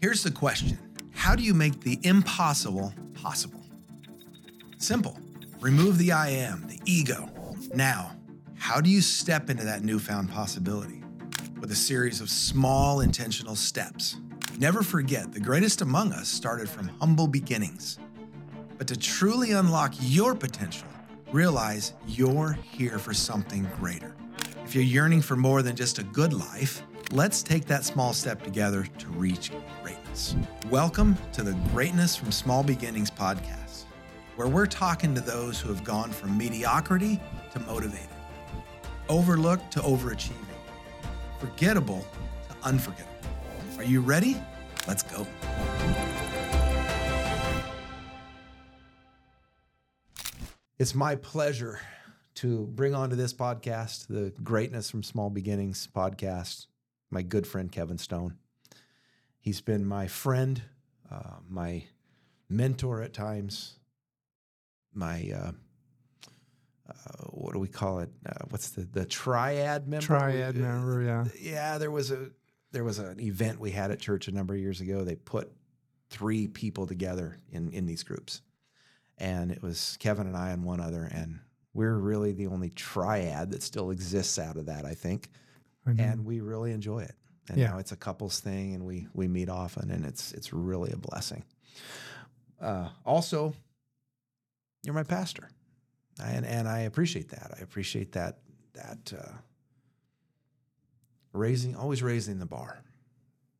Here's the question How do you make the impossible possible? Simple. Remove the I am, the ego. Now, how do you step into that newfound possibility? With a series of small intentional steps. Never forget, the greatest among us started from humble beginnings. But to truly unlock your potential, realize you're here for something greater. If you're yearning for more than just a good life, let's take that small step together to reach greatness. Welcome to the Greatness from Small Beginnings podcast, where we're talking to those who have gone from mediocrity to motivated, overlooked to overachieving, forgettable to unforgettable. Are you ready? Let's go. It's my pleasure to bring onto this podcast the Greatness from Small Beginnings podcast, my good friend Kevin Stone. He's been my friend, uh, my mentor at times, my uh, uh, what do we call it? Uh, what's the the triad member? Triad member, yeah. Yeah, there was a there was an event we had at church a number of years ago. They put three people together in in these groups, and it was Kevin and I and one other, and we're really the only triad that still exists out of that, I think, Know. and we really enjoy it. And Yeah. now it's a couples thing, and we we meet often, and it's it's really a blessing. Uh, also, you're my pastor, and and I appreciate that. I appreciate that that uh, raising always raising the bar,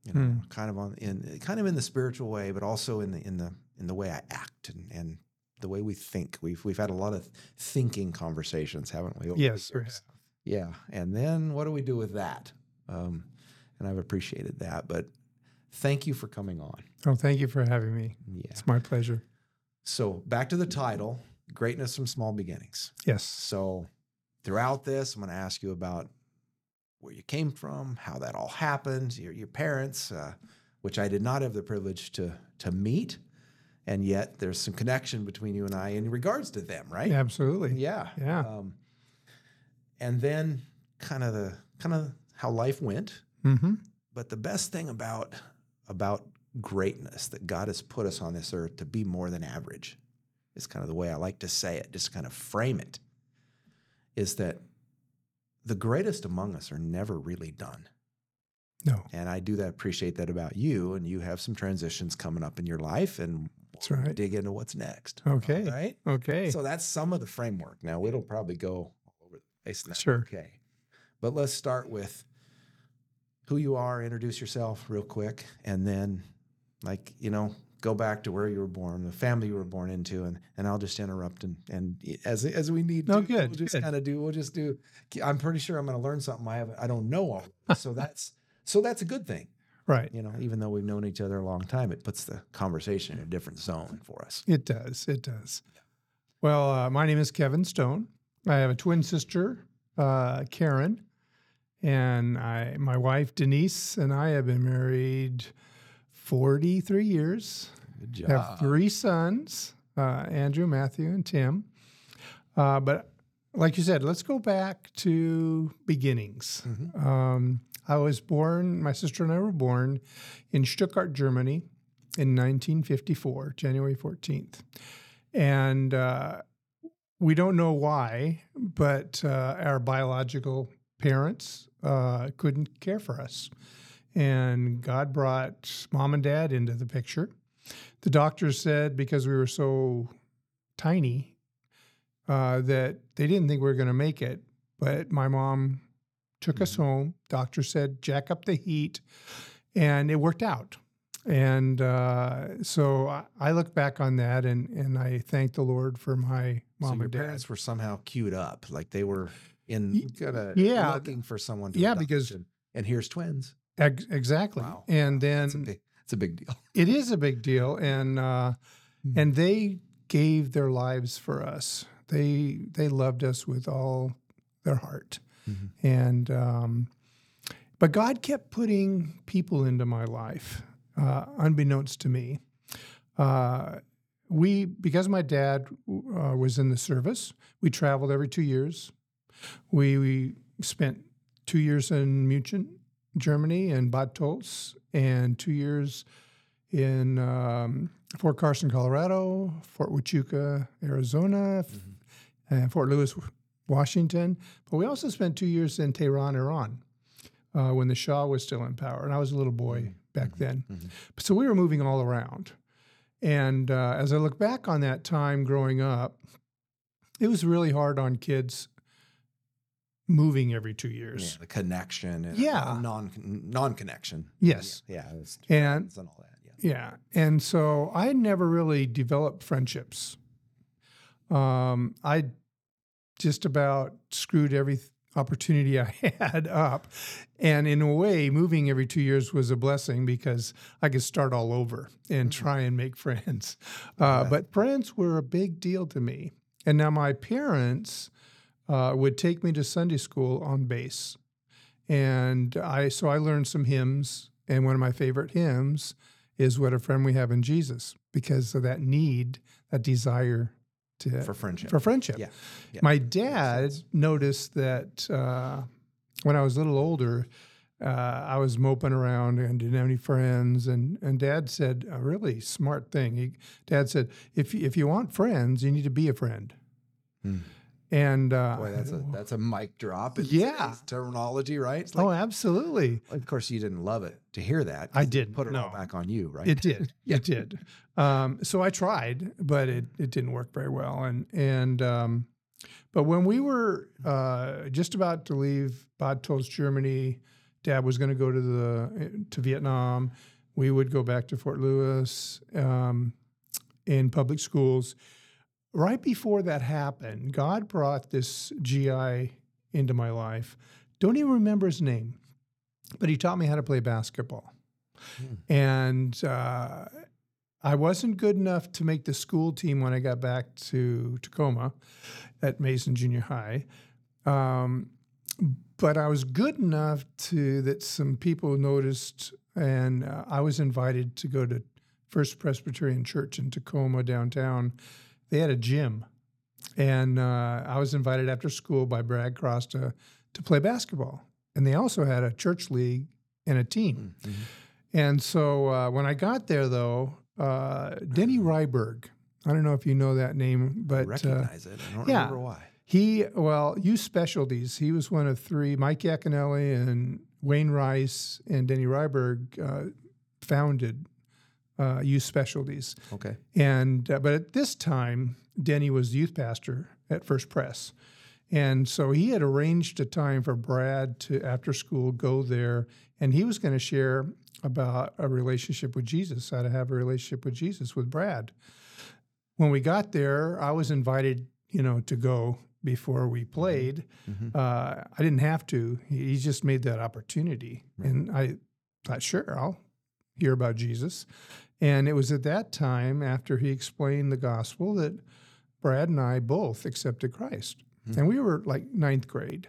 you know, Hmm. kind of on in kind of in the spiritual way, but also in the in the in the way I act and and the way we think. We've we've had a lot of thinking conversations, haven't we? yes, we years? Yeah, and then what do we do with that? Um, and I've appreciated that, but thank you for coming on. Oh, thank you for having me. Yeah. It's my pleasure. So back to the title, greatness from small beginnings. Yes. So throughout this, I'm going to ask you about where you came from, how that all happened, your your parents, uh, which I did not have the privilege to to meet, and yet there's some connection between you and I in regards to them, right? Absolutely. Yeah. Yeah. Um, and then kind of the kind of how life went. Mm-hmm. But the best thing about about greatness that God has put us on this earth to be more than average is kind of the way I like to say it, just kind of frame it, is that the greatest among us are never really done. No, And I do that appreciate that about you. And you have some transitions coming up in your life and That's right. dig into what's next. Okay. Right? Okay. So that's some of the framework. Now it'll probably go the place. Sure. Okay. But let's start with who you are, introduce yourself real quick, and then like, you know, go back to where you were born, the family you were born into, and and I'll just interrupt and and as as we need No, to, good, we'll just kind of do we'll just do I'm pretty sure I'm gonna learn something I haven't I don't know all. so that's so that's a good thing. right. You know, even though we've known each other a long time, it puts the conversation in a different zone for us. It does. It does. Well, uh, my name is Kevin Stone. I have a twin sister, uh, Karen, and I, my wife Denise, and I have been married 43 years. Good I have three sons, uh, Andrew, Matthew, and Tim. Uh, but like you said, let's go back to beginnings. Mhm. Um, I was born, my sister and I were born in Stuttgart, Germany in 1954, January 14th. And uh, we don't know why, but uh, our biological parents uh, couldn't care for us. And God brought mom and dad into the picture. The doctors said because we were so tiny uh, that they didn't think we were going to make it. But my mom took us home. Doctor said, jack up the heat. And it worked out. And uh, so I, I look back on that and, and I thank the Lord for my mom so dad. parents were somehow queued up, like they were in kind of yeah. looking for someone. To Yeah, because- and, and here's twins. Ex- exactly. Wow. And then it's a big deal. it is a big deal. And uh, Hmm. and they gave their lives for us. They they loved us with all their heart. Mhm. And um, but God kept putting people into my life, uh, unbeknownst to me. Uh, we because my dad uh, was in the service, we traveled every two years. We, we spent two years in München, Germany, and Bad Tolz, and two years in um, Fort Carson, Colorado, Fort Huachuca, Arizona, f- and Fort Lewis, Washington. But we also spent two years in Tehran, Iran, uh, when the Shah was still in power, and I was a little boy back then. So we were moving all around. And uh, as I look back on that time growing up, it was really hard on kids moving every two Yeah, years. the connection. And Yeah. Non non connection. Yes. Yeah. yeah And and all that. Yeah. Yeah. And so I never really developed friendships. Um, I just about screwed every opportunity I had up. And in a way, moving every two years was a blessing because I could start all over and try and make friends. Uh, but friends were a big deal to me. And now my parents uh, would take me to Sunday school on base. And I so I learned some hymns, and one of my favorite hymns is "What a Friend We Have in Jesus," because of that need, that desire to For friendship. for friendship. Yeah. Yeah. My dad noticed that uh, when I was a little older, uh, I was moping around and didn't have any friends. And, and dad said a really smart thing. He, dad said, if, you- if you want friends, you need to be a friend. Hmm. And uh, Boy, that's a that's a mic drop. in Yeah. today's terminology, right? It's like, oh, absolutely. of course, you didn't love it to hear that. I didn't, Put it all back on you, right? It did. It did. Um, so I tried, but it, it didn't work very well. And and um, but when we were uh, just about to leave Bad Tolz, Germany, Dad was going to go to the to Vietnam. We would go back to Fort Lewis um, in public schools. Right before that happened, God brought this GI into my life. Don't even remember his name, but he taught me how to play basketball and uh, I wasn't good enough to make the school team when I got back to Tacoma at Mason Junior High. Um, but I was good enough to that some people noticed, and uh, I was invited to go to First Presbyterian Church in Tacoma downtown. They had a gym, and uh, I was invited after school by Brad Cross to to play basketball. And they also had a church league and a team. Mhm. And so uh, when I got there, though, uh, Denny Rydberg, I don't know if you know that name, but uh, recognize it. I don't yeah. remember why. he, well, Youth Specialties, he was one of three. Mike Yaconelli and Wayne Rice and Denny Rydberg uh, founded uh, Youth Specialties. Okay. And uh, but at this time, Denny was the youth pastor at First Press, and so he had arranged a time for Brad to after school go there, and he was going to share about a relationship with Jesus, how to have a relationship with Jesus with Brad. When we got there, I was invited, you know, to go before we played. Mhm. Uh, I didn't have to. He, he just made that opportunity, and I thought, sure, I'll hear about Jesus. And it was at that time, after he explained the gospel, that Brad and I both accepted Christ. And we were like ninth grade,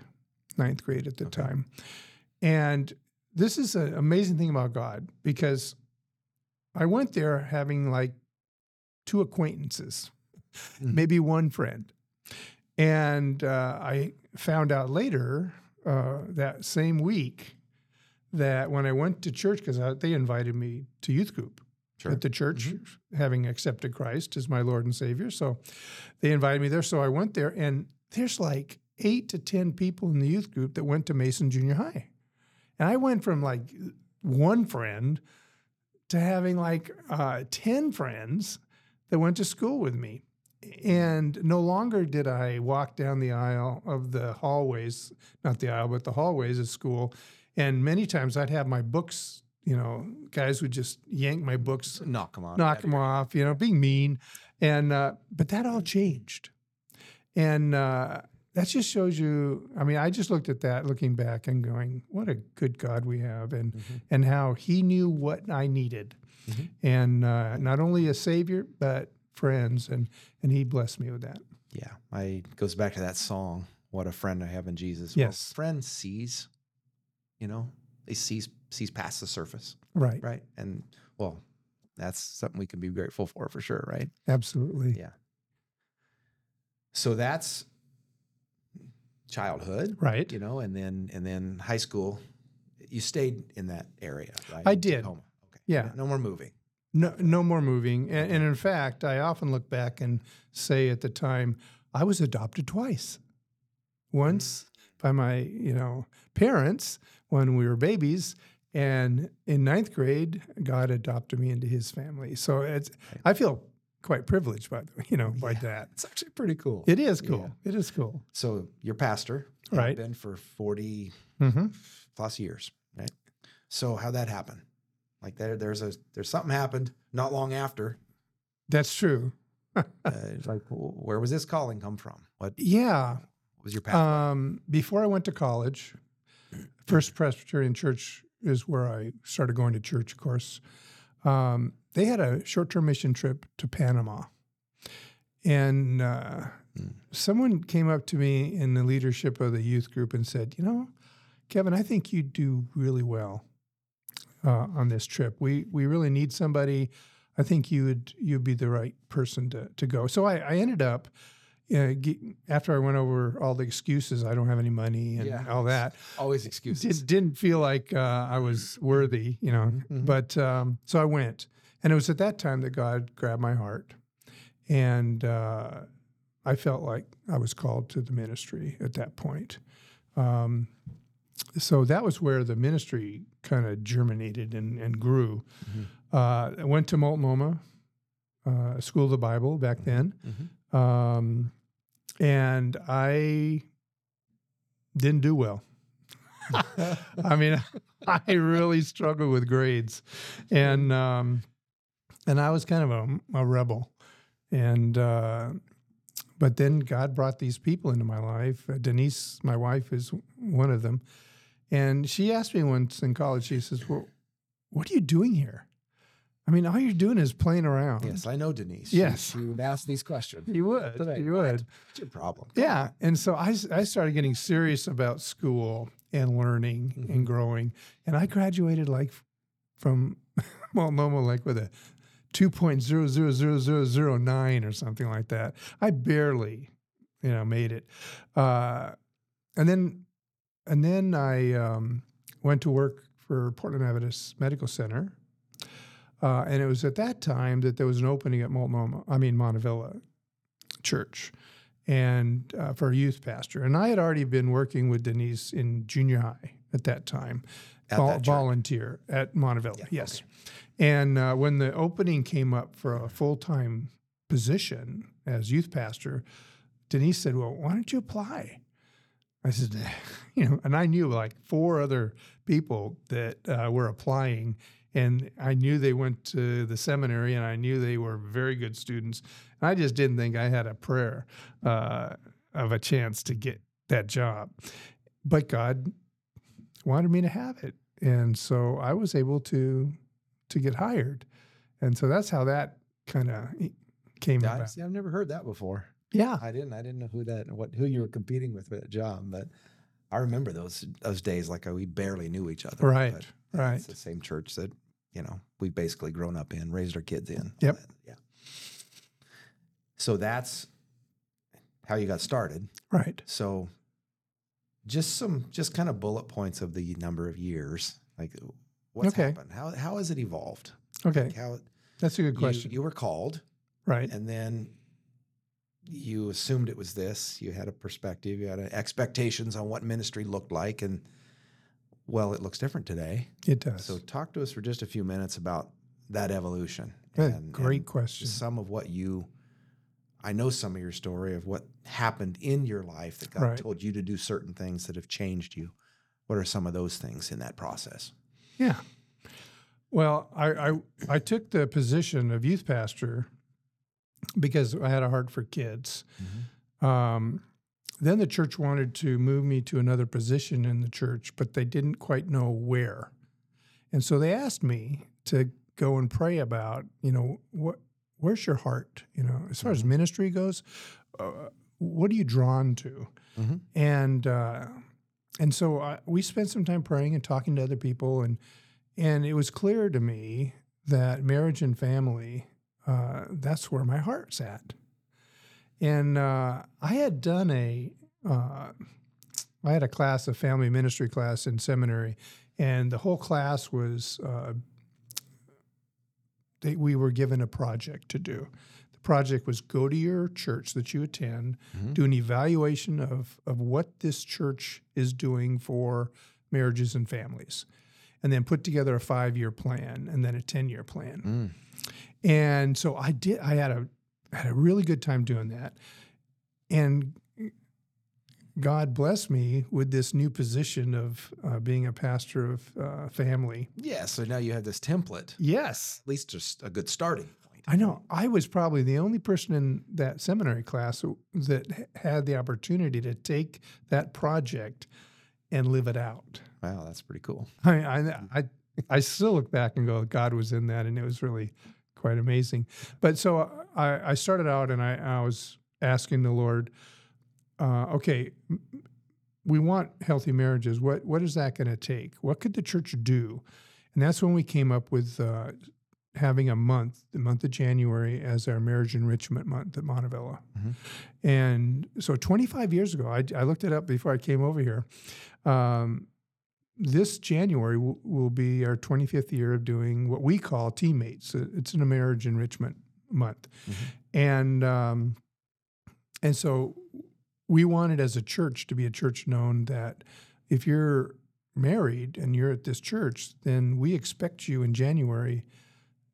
ninth grade at the Okay. time. And this is an amazing thing about God because I went there having like two acquaintances, Mhm. maybe one friend. And uh, I found out later uh, that same week that when I went to church, because they invited me to youth group Sure. at the church, having accepted Christ as my Lord and Savior. So they invited me there. So I went there, and there's like eight to 10 people in the youth group that went to Mason Junior High. And I went from like one friend to having like uh, 10 friends that went to school with me. And no longer did I walk down the aisle of the hallways, not the aisle, but the hallways of school. And many times I'd have my books, you know, guys would just yank my books, Knock them off. knock them off, you know, being mean. And, uh, but that all changed. And uh, that just shows you, I mean, I just looked at that looking back and going, what a good God we have. And, Mhm. and how he knew what I needed. Mhm. And uh, not only a savior, but friends. And, and he blessed me with that. Yeah, I it goes back to that song. What a friend I have in Jesus. Yes. friend sees. You know, he sees sees past the surface, Right. right? And well, that's something we can be grateful for for sure, right? Absolutely. Yeah. So that's childhood, Right. you know, and then and then high school. You stayed in that area, right? I In did. Tacoma. Okay. Yeah. No more moving. No, no more moving. And, and in fact, I often look back and say at the time, I was adopted twice. Once by my, you know, parents when we were babies, and in ninth grade, God adopted me into His family. So it's, I feel quite privileged by the, you know, by Yeah. that. It's actually pretty cool. It is cool. It is cool. So you're pastor, Right. Been for forty hmm plus years, right? So how that happen? Like there, there's a there's something happened not long after. That's true. Uh, it's like wh- where was this calling come from? What Yeah. was your path? Um, before I went to college, First Presbyterian Church is where I started going to church, of course. Um, they had a short term mission trip to Panama. And uh, Mm. someone came up to me in the leadership of the youth group and said, You know, Kevin, I think you do really well uh, on this trip. We, we really need somebody. I think you would you'd be the right person to, to go. So I, I ended up uh, after I went over all the excuses, I don't have any money and Yeah. all that. Always excuses. Did, didn't feel like uh, I was worthy, you know. Mhm. But um, so I went, and it was at that time that God grabbed my heart, and uh, I felt like I was called to the ministry at that point. Um, so that was where the ministry kind of germinated and, and grew. Mhm. Uh, I went to Multnomah uh, School of the Bible back then. Mhm. Um, and I didn't do well. I mean, I really struggled with grades, and um, and I was kind of a, a rebel, and uh, but then God brought these people into my life. Uh, Denise, my wife, is one of them, and she asked me once in college. She says, "Well, what are you doing here? I mean, all you're doing is playing around." Yes, I know Denise. Yes. you, you ask these questions. you would. Today, You would. What's your problem? Yeah. And so I, I started getting serious about school and learning Mhm. and growing. And I graduated like from Multnomah, like with a 2.00009 or something like that. I barely, you know, made it. Uh, and then, and then I um, went to work for Portland Methodist Medical Center. Uh, and it was at that time that there was an opening at Multnomah, I mean, Montavilla Church and uh, for a youth pastor. And I had already been working with Denise in junior high at that time, At vol- that volunteer at Montavilla. Yeah, yes. And uh, when the opening came up for a full time position as youth pastor, Denise said, "Well, why don't you apply?" I said, "You know," and I knew like four other people that uh, were applying, and I knew they went to the seminary, and I knew they were very good students. And I just didn't think I had a prayer uh, of a chance to get that job, but God wanted me to have it, and so I was able to to get hired, and so that's how that kind of came I- about. see, I've never heard that before. Yeah, I didn't. I didn't know who that, what, who you were competing with for that job. But I remember those those days like uh, we barely knew each other. right, but right. It's the same church that you know we've basically grown up in, raised our kids in. Yep. Yeah. So that's how you got started. Right. So just some just kind of bullet points of the number of years. Like what's Okay. happened? How how has it evolved? Okay. Like how That's a good you- question. You, were called right. and then you assumed it was this. You had a perspective, you had a, expectations on what ministry looked like and well, it looks different today. It does. So talk to us for just a few minutes about that evolution. Good. Great question. Some of what you I know some of your story of what happened in your life that God Right. told you to do certain things that have changed you. What are some of those things in that process? Yeah. Well, I, I I took the position of youth pastor because I had a heart for kids. Um, then the church wanted to move me to another position in the church, but they didn't quite know where. And so they asked me to go and pray about, you know, what where's your heart? You know, as far as Mhm. ministry goes, uh, what are you drawn to? Mhm. And uh, and so I, we spent some time praying and talking to other people, and and it was clear to me that marriage and family, uh, that's where my heart's at. And uh, I had done a, uh, I had a class, a family ministry class in seminary, and the whole class was uh, they, we were given a project to do. The project was go to your church that you attend, Mhm. do an evaluation of, of what this church is doing for marriages and families, and then put together a five year plan and then a 10 year plan. Mm. And so I did. I had a had a really good time doing that, and God blessed me with this new position of uh, being a pastor of uh, family. Yeah. So now you have this template. Yes, At least just a good starting point. I know. I was probably the only person in that seminary class that had the opportunity to take that project and live it out. Wow, that's pretty cool. I, I, I, I still look back and go, God was in that, and it was really quite amazing. But so I, I started out and I, I was asking the Lord, uh, okay, we want healthy marriages. What what is that going to take? What could the church do? And that's when we came up with uh, having a month, the month of January, as our marriage enrichment month at Montavilla. Mhm. And so 25 years ago, I, I looked it up before I came over here. Um, this January will, will be our 25th year of doing what we call teammates. It's in a marriage enrichment month, Mhm. and um, and so we wanted as a church to be a church known that if you're married and you're at this church, then we expect you in January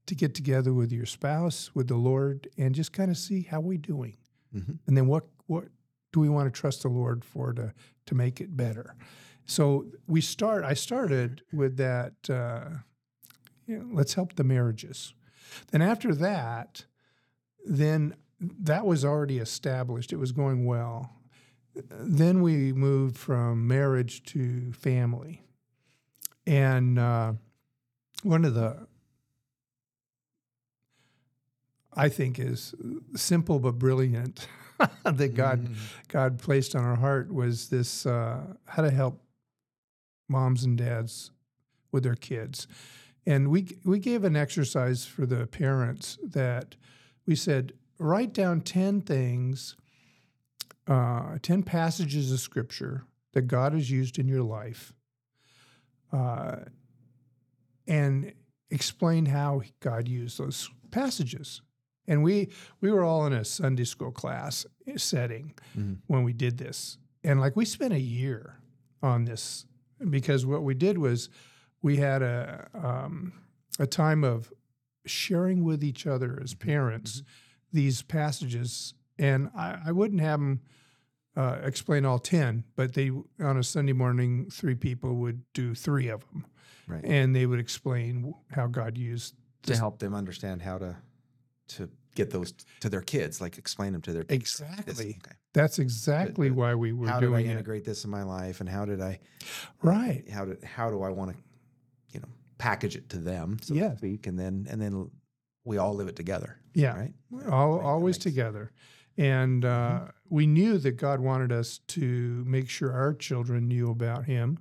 to get together with your spouse, with the Lord, and just kind of see how we're doing, Mhm. and then what what do we want to trust the Lord for to to make it better. So we start. I started with that. Uh, you know, let's help the marriages. Then after that, then that was already established. It was going well. Then we moved from marriage to family, and uh, one of the I think is simple but brilliant that God Mhm. God placed on our heart was this uh, how to help moms and dads with their kids. And we we gave an exercise for the parents that we said write down 10 things uh, 10 passages of scripture that God has used in your life uh, and explain how God used those passages. And we we were all in a Sunday school class setting Mhm. when we did this. And like we spent a year on this because what we did was we had a um, a time of sharing with each other as parents these passages, and I, I wouldn't have them uh, explain all ten, but they on a Sunday morning, three people would do three of them, Right. and they would explain how God used to help them understand how to to get those to their kids, like explain them to their kids. Exactly. okay. That's exactly the- why we were How did I doing it. integrate this in my life, and how did I Right. how did how do I want to you know package it to them, so Yeah. to speak, and then and then we all live it together, Yeah. right? All, Right, always together. And uh, we knew that God wanted us to make sure our children knew about Him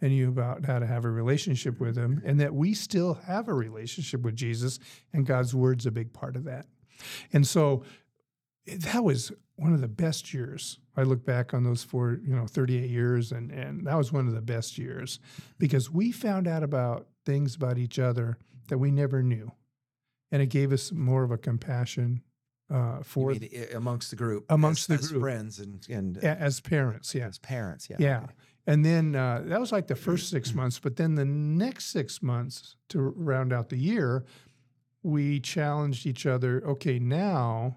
and knew about how to have a relationship with Him, and that we still have a relationship with Jesus, and God's Word's a big part of that. And so that was one of the best years. I look back on those four, you know, 38 years, and, and that was one of the best years because we found out about things about each other that we never knew. And it gave us more of a compassion uh, for amongst the group, Amongst as, the as group. friends and and as parents. Yeah. as parents, yeah, Yeah. okay. And then uh, that was like the first six months. But then the next six months to round out the year, we challenged each other okay, now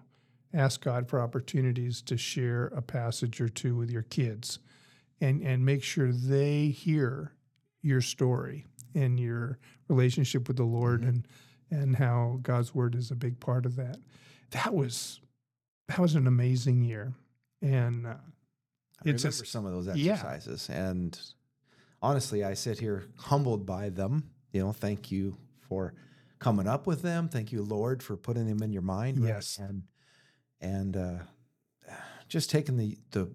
ask God for opportunities to share a passage or two with your kids and, and make sure they hear your story and your relationship with the Lord Mhm. and and how God's word is a big part of that. That was that was an amazing year. And uh, I It's a remember s- some of those yeah. exercises, and honestly, I sit here humbled by them. You know, thank you for coming up with them. Thank you, Lord, for putting them in your mind. right? Yes. and and uh, just taking the the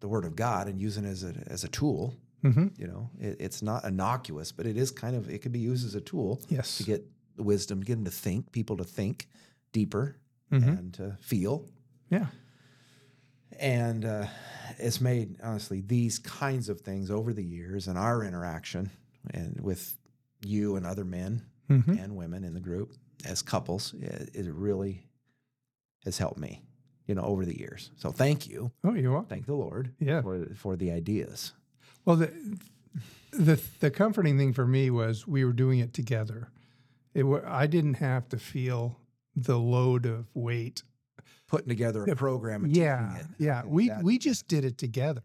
the word of God and using it as a as a tool. mhm. You know, it, it's not innocuous, but it is kind of it can be used as a tool yes. to get the wisdom, get them to think, people to think deeper Mhm. and to feel Yeah. and uh, it's made honestly these kinds of things over the years and our interaction and with you and other men Mhm. and women in the group as couples, it, really has helped me, you know, over the years. So thank you, Oh, you're welcome. thank the Lord, Yeah. for for the ideas. Well, the the the comforting thing for me was we were doing it together. It I didn't have to feel the load of weight. Putting together a program, and Yeah, it. yeah. We that- we just did it together.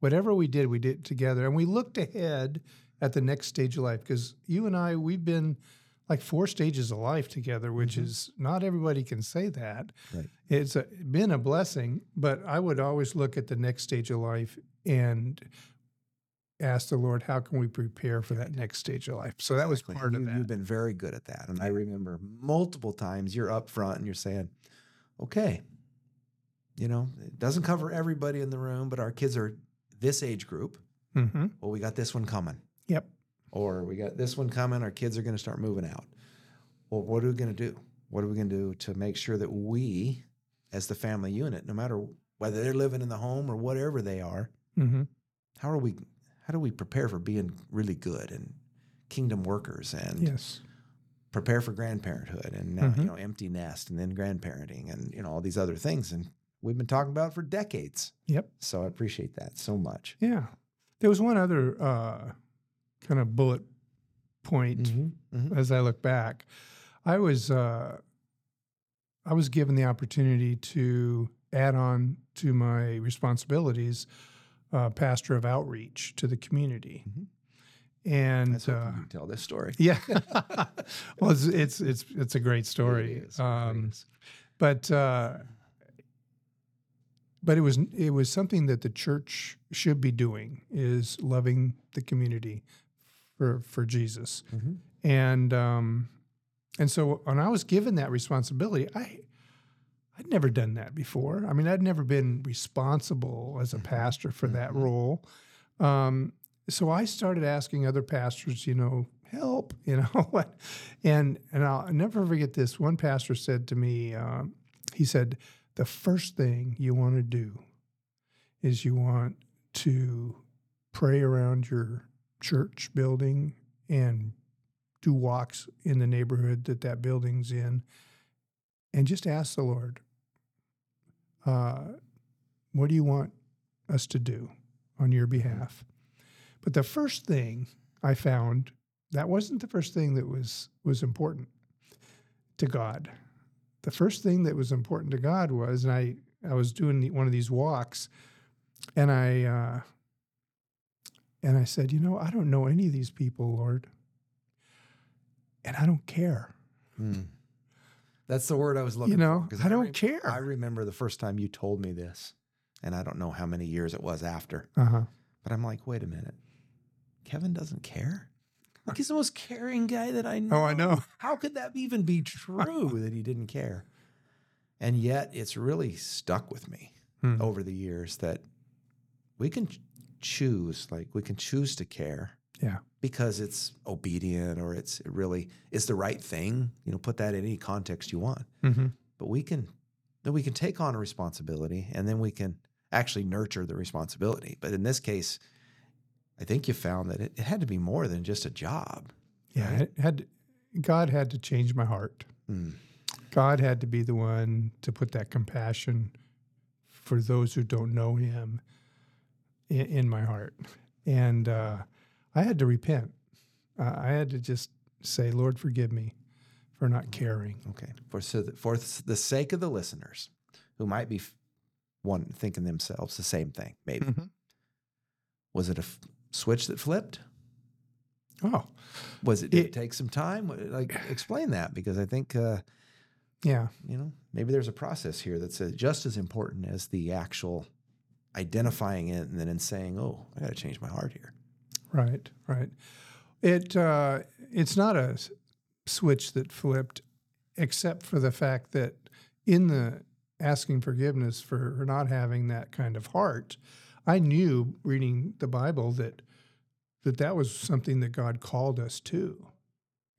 Whatever we did, we did it together, and we looked ahead at the next stage of life because you and I we've been like four stages of life together, which Mhm. is not everybody can say that. Right. It's a, been a blessing, but I would always look at the next stage of life and ask the Lord, how can we prepare for that next stage of life? So that was part of You- that. You've been very good at that. And I remember multiple times you're up front and you're saying, okay, you know, it doesn't cover everybody in the room, but our kids are this age group. hmm Well, we got this one coming. Yep. Or we got this one coming. Our kids are going to start moving out. Well, what are we going to do? What are we going to do to make sure that we, as the family unit, no matter whether they're living in the home or whatever they are, hmm how are we? How do we prepare for being really good and kingdom workers and Yes. prepare for grandparenthood and now Mhm. you know empty nest and then grandparenting and you know all these other things and we've been talking about it for decades Yep. so i appreciate that so much Yeah. There was one other uh, kind of bullet point Mhm. as I look back. I was uh, I was given the opportunity to add on to my responsibilities, uh, pastor of outreach to the community, Mhm. and Let's uh, you tell this story yeah, well, it's, it's it's it's a great story. It is. It Um, but uh, but it was it was something that the church should be doing is loving the community for for Jesus Mhm. and um, and so when I was given that responsibility I I'd never done that before I mean I'd never been responsible as a Mhm. pastor for that Mhm. role um, so I started asking other pastors you know help you know what and and I'll never forget this one pastor said to me um, he said the first thing you want to do is you want to pray around your church building and do walks in the neighborhood that that building's in and just ask the lord uh, what do you want us to do on your behalf? But the first thing i found that wasn't the first thing that was was important to god. The first thing that was important to god was and i i was doing the, one of these walks and i uh, and I said, You know, I don't know any of these people, Lord. And I don't care. Mm. that's the word i was looking You know, for 'cause I don't rem- care. i remember the first time you told me this and i don't know how many years it was after Uh huh. but i'm like wait a minute kevin doesn't care like he's the most caring guy that i know Oh, I know. How could that even be true that he didn't care? And yet it's really stuck with me Hmm. over the years that we can choose, like we can choose to care. Yeah. Because it's obedient or it's it really is the right thing. You know, put that in any context you want. Mm-hmm. But we can then we can take on a responsibility and then we can actually nurture the responsibility. But in this case, I think you found that it, it had to be more than just a job. Yeah. Right. It had God had to change my heart. Mm. God had to be the one to put that compassion for those who don't know Him in, in my heart, and uh, I had to repent. Uh, I had to just say, "Lord, forgive me for not caring." Okay. For so that for the sake of the listeners who might be one thinking themselves the same thing, maybe Mhm. was it a f- switch that flipped? Oh, Was it, did it, It- take some time? Like explain that because I think uh, yeah. you know maybe there's a process here that's uh, just as important as the actual identifying it and then in saying, "Oh, I got to change my heart here." Right, right. It uh, it's not a switch that flipped, except for the fact that in the asking forgiveness for not having that kind of heart, I knew reading the Bible that that that was something that God called us to,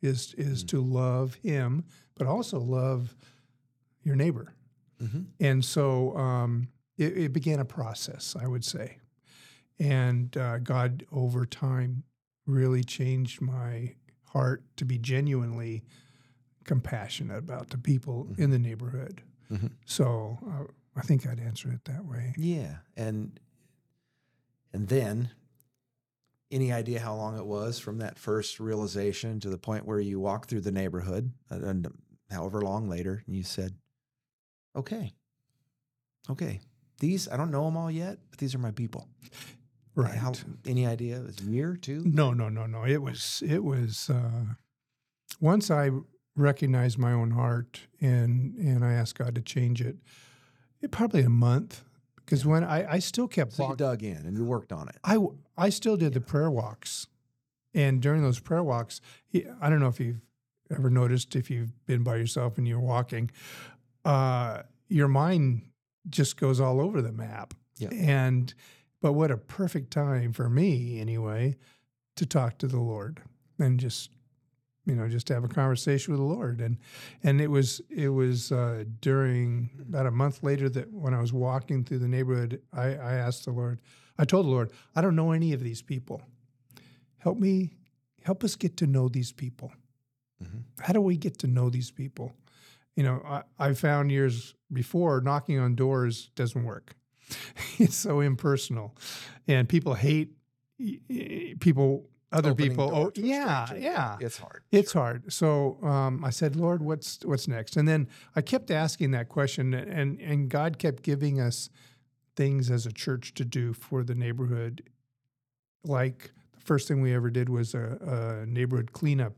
is is Mm. to love Him, but also love your neighbor. Mm-hmm. And so um, it, it began a process, I would say. And uh, God, over time, really changed my heart to be genuinely compassionate about the people Mhm. in the neighborhood. Mhm. So uh, I think I'd answer it that way. Yeah, and and then any idea how long it was from that first realization to the point where you walked through the neighborhood and, and however long later and you said, "Okay, okay, these I don't know them all yet, but these are my people." Right. How, any idea? It was year, two? No, no, no, no. It was it was uh, once I recognized my own heart and and I asked God to change it. It probably a month because when I I still kept So you dug in and you worked on it. I, I still did the prayer walks, and during those prayer walks, I don't know if you've ever noticed if you've been by yourself and you're walking, uh, your mind just goes all over the map. Yep. And but what a perfect time for me anyway to talk to the Lord and just you know just to have a conversation with the Lord and and it was it was uh, during about a month later that when I was walking through the neighborhood I, I asked the Lord I told the Lord I don't know any of these people help me help us get to know these people Mhm. how do we get to know these people you know I, I found years before knocking on doors doesn't work it's so impersonal and people hate people other Opening people oh yeah stranger. yeah It's hard. it's sure. hard. So um, I said, Lord, what's what's next? And then I kept asking that question, and and God kept giving us things as a church to do for the neighborhood. Like the first thing we ever did was a, a neighborhood cleanup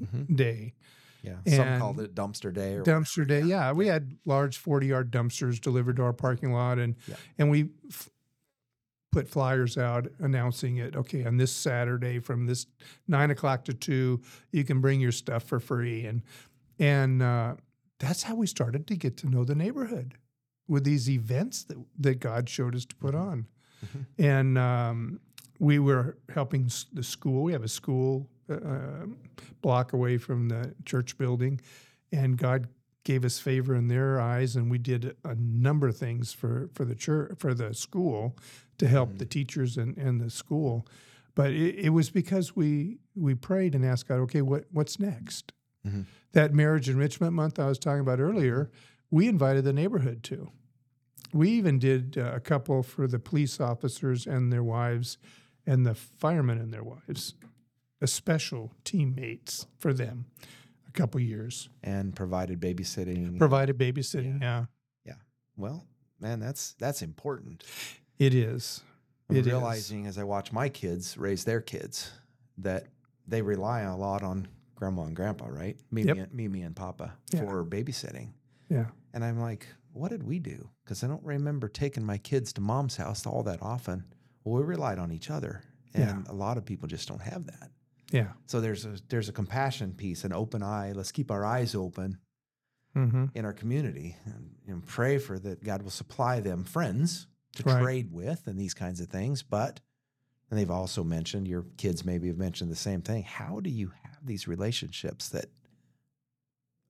Mhm. day, Yeah. Some called it dumpster day or dumpster day. Yeah, we had large forty yard dumpsters delivered to our parking lot, and Yeah. and we. F- Put flyers out announcing it. Okay, on this Saturday from this nine o'clock to two, you can bring your stuff for free, and and uh, that's how we started to get to know the neighborhood with these events that that God showed us to put Mhm. on, Mhm. and um, we were helping the school. We have a school uh, block away from the church building, and God gave us favor in their eyes, and we did a number of things for for the church for the school to help Mhm. the teachers and, and the school. But it, it was because we we prayed and asked God, okay, what what's next? Mhm. That marriage enrichment month I was talking about earlier, we invited the neighborhood to. We even did uh, a couple for the police officers and their wives, and the firemen and their wives, a special teammates for them, a couple years. and provided babysitting. Provided babysitting, yeah, Yeah. well, man, that's that's important. it is. I'm It is. realizing as I watch my kids raise their kids that they rely a lot on grandma and grandpa, right? Mimi, Yep. and, Mimi and Papa Yeah. for babysitting. Yeah. And I'm like, what did we do? Because I don't remember taking my kids to mom's house all that often. Well, we relied on each other, and Yeah. a lot of people just don't have that. Yeah. So there's a there's a compassion piece, an open eye. Let's keep our eyes open Mm-hmm. in our community and, and pray for that God will supply them friends to Right. trade with and these kinds of things. But and they've also mentioned your kids maybe have mentioned the same thing. How do you have these relationships that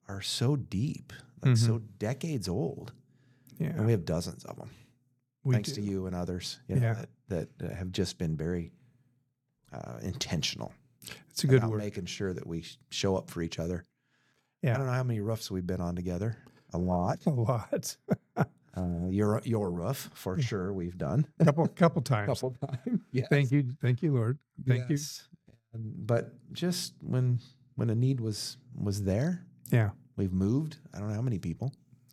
are so deep, like so decades old? Yeah. And we have dozens of them, we thanks do. to you and others, you know, Yeah. that, that have just been very uh, intentional It's a good word. making sure that we show up for each other. Yeah. I don't know how many roofs we've been on together. A lot. A lot. Uh, your your roof for sure we've done a couple couple times. couple times. Yes. Thank you. Thank you, Lord. Thank Yes. And- but just when when a need was was there. Yeah. we've moved. I don't know how many people,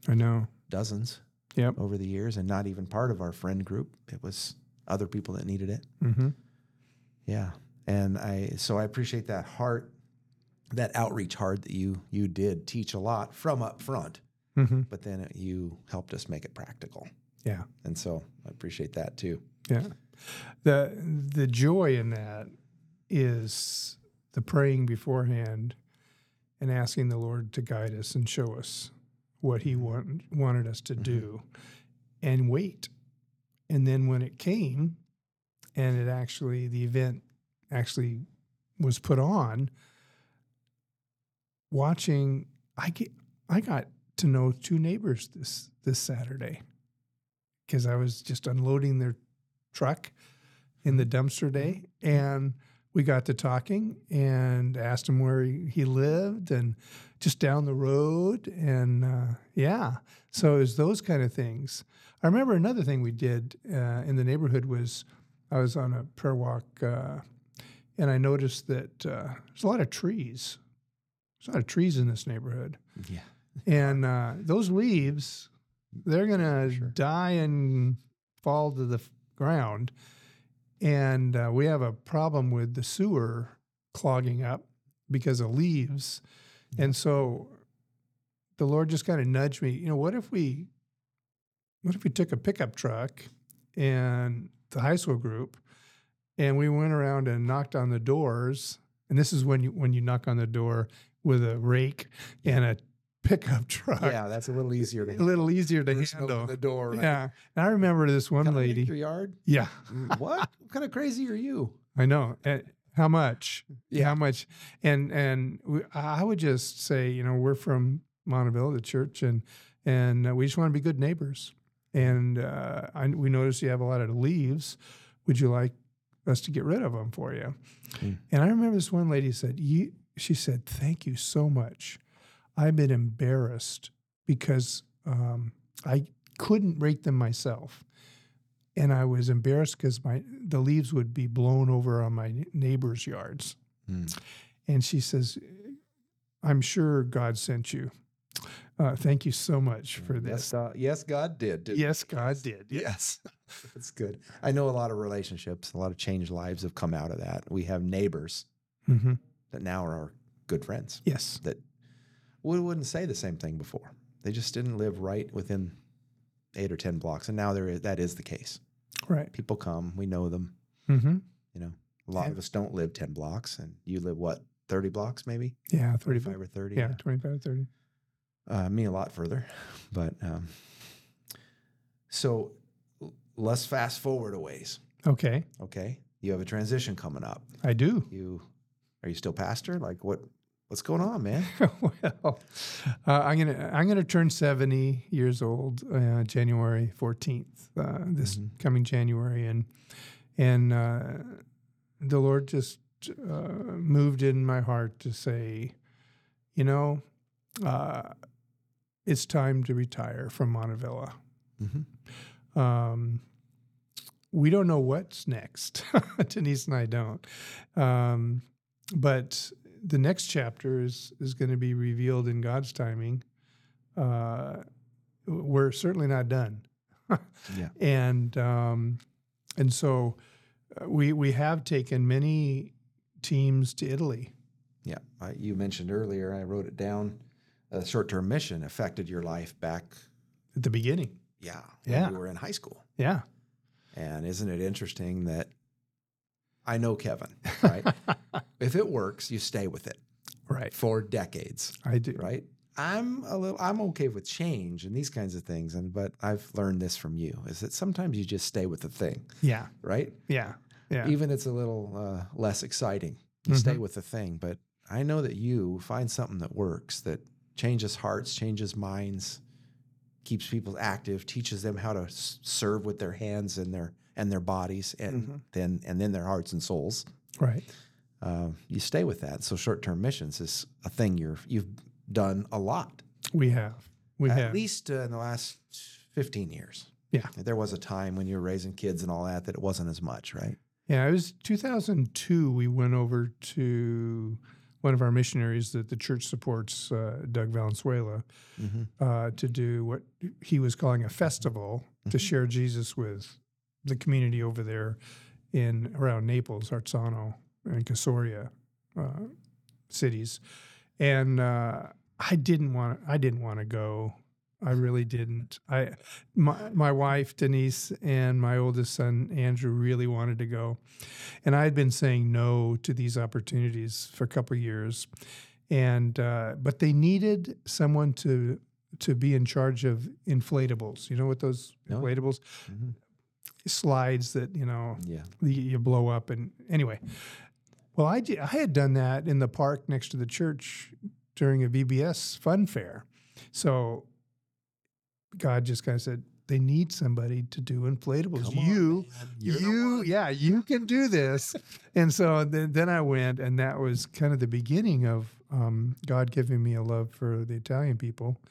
I know. dozens Yep. over the years, and not even part of our friend group. It was other people that needed it. Mm-hmm. Yeah, and I so I appreciate that heart, that outreach heart that you you did teach a lot from up front, Mm-hmm. but then it, you helped us make it practical. Yeah. And so I appreciate that too. Yeah. The the joy in that is the praying beforehand and asking the Lord to guide us and show us what He want, wanted us to do and wait. And then when it came and it actually, the event actually was put on, watching, I get, I got to know two neighbors this, this Saturday because I was just unloading their truck in the dumpster day. And we got to talking and asked him where he, he lived and just down the road. And uh, yeah, so it was those kind of things. I remember another thing we did uh, in the neighborhood was I was on a prayer walk uh, and I noticed that uh, there's a lot of trees. There's a lot of trees in this neighborhood. Yeah. And uh, those leaves, they're going to Sure. die and fall to the f- ground. And uh, we have a problem with the sewer clogging up because of leaves. And so the Lord just kind of nudged me, you know, what if we what if we took a pickup truck and the high school group and we went around and knocked on the doors and this is when you when you knock on the door with a rake and a pickup truck Yeah, that's a little easier to a little easier to First handle the door. Right? yeah and i remember this one lady your yard. yeah Mm, what? what kind of crazy are you? i know Eh, how much Yeah. how much and and we, i would just say you know we're from Montavilla the church and and uh, we just want to be good neighbors and uh, I, we notice you have a lot of leaves would you like us to get rid of them for you Hmm. and i remember this one lady said you she said thank you so much i've been embarrassed because um, i couldn't rake them myself and i was embarrassed because my the leaves would be blown over on my neighbors yards Mm. and she says, I'm sure God sent you. Uh, thank you so much for Yes, this. uh, yes, God did. Yes, God did. Yeah. Yes. That's good. I know a lot of relationships, a lot of changed lives have come out of that. We have neighbors hmm that now are our good friends Yes. that we wouldn't say the same thing before. They just didn't live right within eight or 10 blocks. And now there is, that is the case. Right. People come, we know them. hmm You know, a lot Yeah. of us don't live 10 blocks and you live what, 30 blocks maybe? Yeah. 35. 25 or 30? Yeah. 25, or 30. Uh, me a lot further, but um, so let's fast forward a ways. Okay. Okay, you have a transition coming up. I do. You are you still pastor? Like what? What's going on, man? well, uh, I'm gonna I'm gonna turn 70 years old uh, January 14th. Uh, this Mhm. coming January, and and uh, the Lord just uh, moved in my heart to say, you know, uh, it's time to retire from Montavilla. hmm Um, we don't know what's next. Denise and I don't. Um, but the next chapter is is going to be revealed in God's timing. Uh, we're certainly not done. Yeah. And um, and so uh, we we have taken many teams to Italy. Yeah, I, you mentioned earlier. I wrote it down. A short-term mission affected your life back. At the beginning. Yeah, when Yeah. you were in high school. Yeah. And isn't it interesting that I know Kevin, right? if it works, you stay with it right. for decades. I do. right? I'm a little I'm okay with change and these kinds of things and but I've learned this from you is that sometimes you just stay with the thing, Yeah. right? Yeah. Yeah. Even it's a little uh, less exciting. You stay Mhm. with the thing, but I know that you find something that works that changes hearts, changes minds, keeps people active, teaches them how to s- serve with their hands and their and their bodies and Mhm. then and then their hearts and souls. Right. Uh, you stay with that. So short-term missions is a thing you're you've done a lot. We have. We at have. least uh, in the last 15 years. Yeah. There was a time when you were raising kids and all that that it wasn't as much, right? Yeah, it was 2002. We went over to one of our missionaries that the church supports, uh, Doug Valenzuela, Mm-hmm. uh, to do what he was calling a festival to Mhm. share Jesus with the community over there in around Naples, Arzano, and Casoria uh, cities. And uh, I didn't want I didn't want to go. I really didn't. I my my wife Denise and my oldest son Andrew really wanted to go, and I had been saying no to these opportunities for a couple of years, and uh, but they needed someone to to be in charge of inflatables. You know what those No. inflatables Mm-hmm. slides that you know Yeah. you, blow up and anyway. Well, I, di- I had done that in the park next to the church during a VBS fun fair. So God just kind of said, they need somebody to do inflatables. Come you, the you, yeah, you can do this. and so then, then I went, and that was kind of the beginning of um, God giving me a love for the Italian people,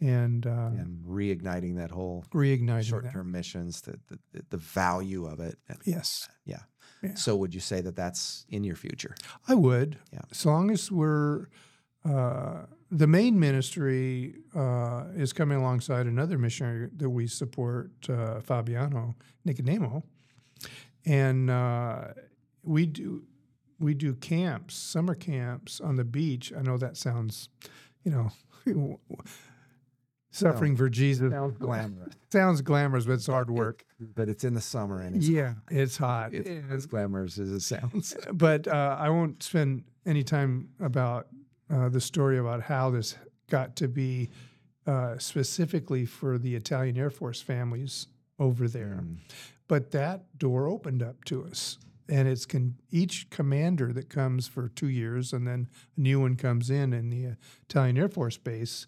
and, uh, and reigniting that whole reigniting short that. term missions, the, the the value of it. And Yes, yeah. Yeah. So would you say that that's in your future? I would. Yeah. As long as we're uh, the main ministry uh, is coming alongside another missionary that we support, uh, Fabiano Nicodemo, and uh, we do we do camps, summer camps on the beach. I know that sounds, you know, suffering for Jesus Sounds glamorous, sounds glamorous, but it's hard work. but it's in the summer and it's, Yeah, it's hot. it's And- as glamorous as it sounds. but uh, I won't spend any time about uh, the story about how this got to be uh, specifically for the Italian Air Force families over there. Mm. But that door opened up to us. And it's con- each commander that comes for two years, and then a new one comes in in the Italian Air Force Base.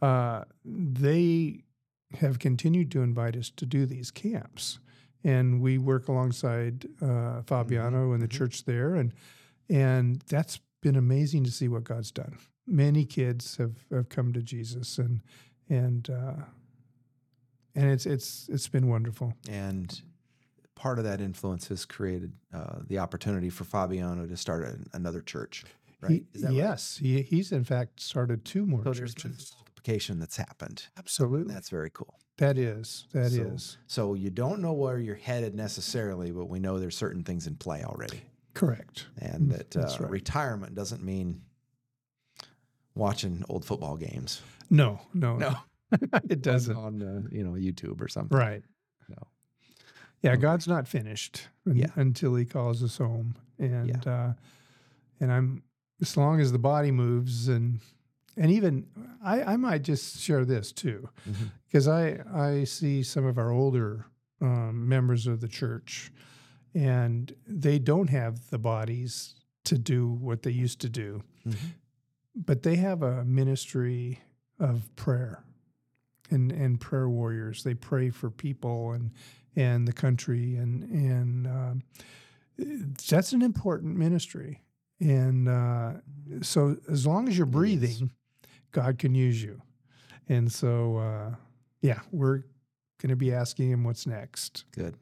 Uh, they have continued to invite us to do these camps, and we work alongside uh, Fabiano and the mhm. church there, and and that's been amazing to see what God's done. Many kids have, have come to Jesus, and and uh, and it's it's it's been wonderful. And part of that influence has created uh, the opportunity for Fabiano to start a, another church. Right? He- Is that right? yes, he, he's in fact started two more So churches. multiplication that's happened. Absolutely, That's very cool. that is that is So- So you don't know where you're headed necessarily, but we know there's certain things in play already, correct. and Mm, that uh, right. retirement doesn't mean watching old football games. No, no, No, it doesn't. on uh, you know YouTube or something. Right. No. Yeah, Okay. God's not finished un- Yeah. until He calls us home, and uh, and I'm as long as the body moves, and and even I, I might just share this too, because I I see some of our older um, members of the church, and they don't have the bodies to do what they used to do, Mhm. but they have a ministry of prayer and and prayer warriors. They pray for people and and the country and and um, that's an important ministry. And uh, so as long as you're breathing, God can use you. And so uh, yeah, we're going to be asking him what's next. Good,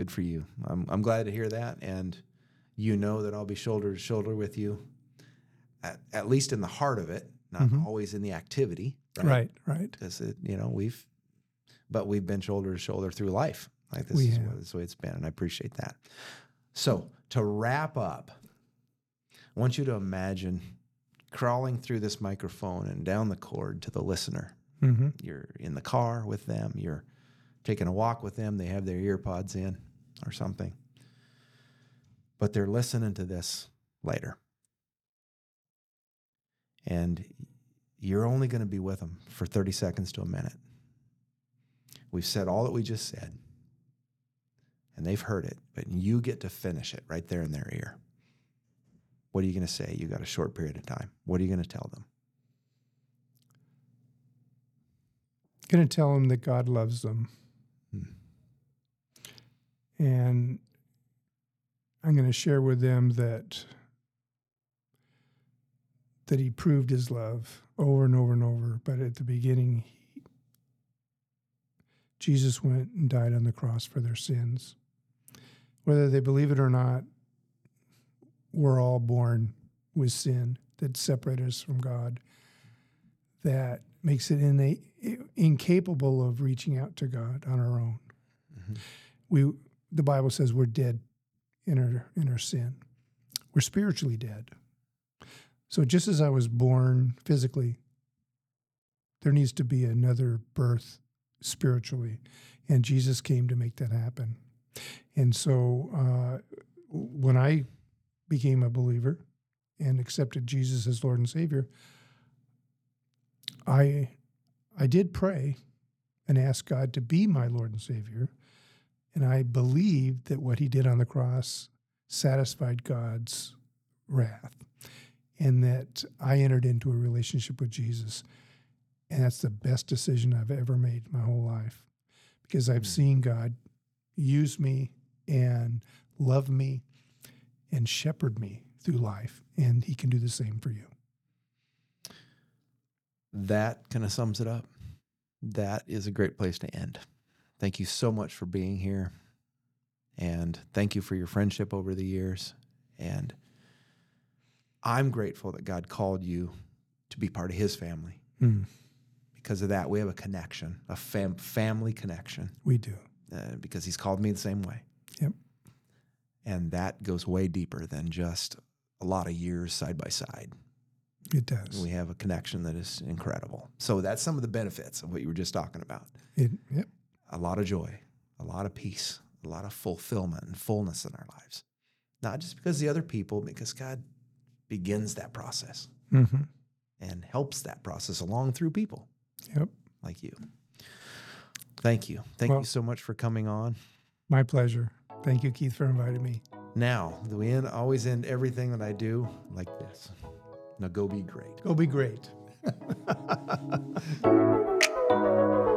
good for you. I'm I'm glad to hear that, and you know that I'll be shoulder to shoulder with you, at, at least in the heart of it, not Mhm. always in the activity. Right, right. Because it, you know, we've, but we've been shoulder to shoulder through life. Like this We is what, this way it's been, and I appreciate that. So to wrap up, I want you to imagine crawling through this microphone and down the cord to the listener. hmm You're in the car with them. You're taking a walk with them. They have their ear pods in or something. But they're listening to this later. And you're only going to be with them for 30 seconds to a minute. We've said all that we just said, and they've heard it, but you get to finish it right there in their ear. What are you going to say? You got a short period of time. What are you going to tell them? Going to tell them that God loves them. And I'm going to share with them that that he proved his love over and over and over. But at the beginning, he, Jesus went and died on the cross for their sins. Whether they believe it or not, we're all born with sin that separates us from God, that makes it innate, incapable of reaching out to God on our own. Mhm. We, the Bible says we're dead in our in our sin. We're spiritually dead. So just as I was born physically, there needs to be another birth spiritually, and Jesus came to make that happen. And so uh, when I became a believer and accepted Jesus as Lord and Savior, I I did pray and ask God to be my Lord and Savior. And I believed that what he did on the cross satisfied God's wrath and that I entered into a relationship with Jesus. And that's the best decision I've ever made my whole life because I've hmm. seen God use me and love me and shepherd me through life. And He can do the same for you. That kind of sums it up. That is a great place to end. Thank you so much for being here. And thank you for your friendship over the years. And I'm grateful that God called you to be part of his family. Mm, Because of that, we have a connection, a fam- family connection, we do. uh, because he's called me the same way. Yep. And that goes way deeper than just a lot of years side by side. It does. We have a connection that is incredible. So that's some of the benefits of what you were just talking about. It, yep. A lot of joy, a lot of peace, a lot of fulfillment and fullness in our lives. Not just because of the other people, because God begins that process hmm and helps that process along through people Yep. like you. Thank you. Thank Well- you so much for coming on. My pleasure. Thank you, Keith, for inviting me. Now, do we end, always end everything that I do like this. Now go be great. Go be great.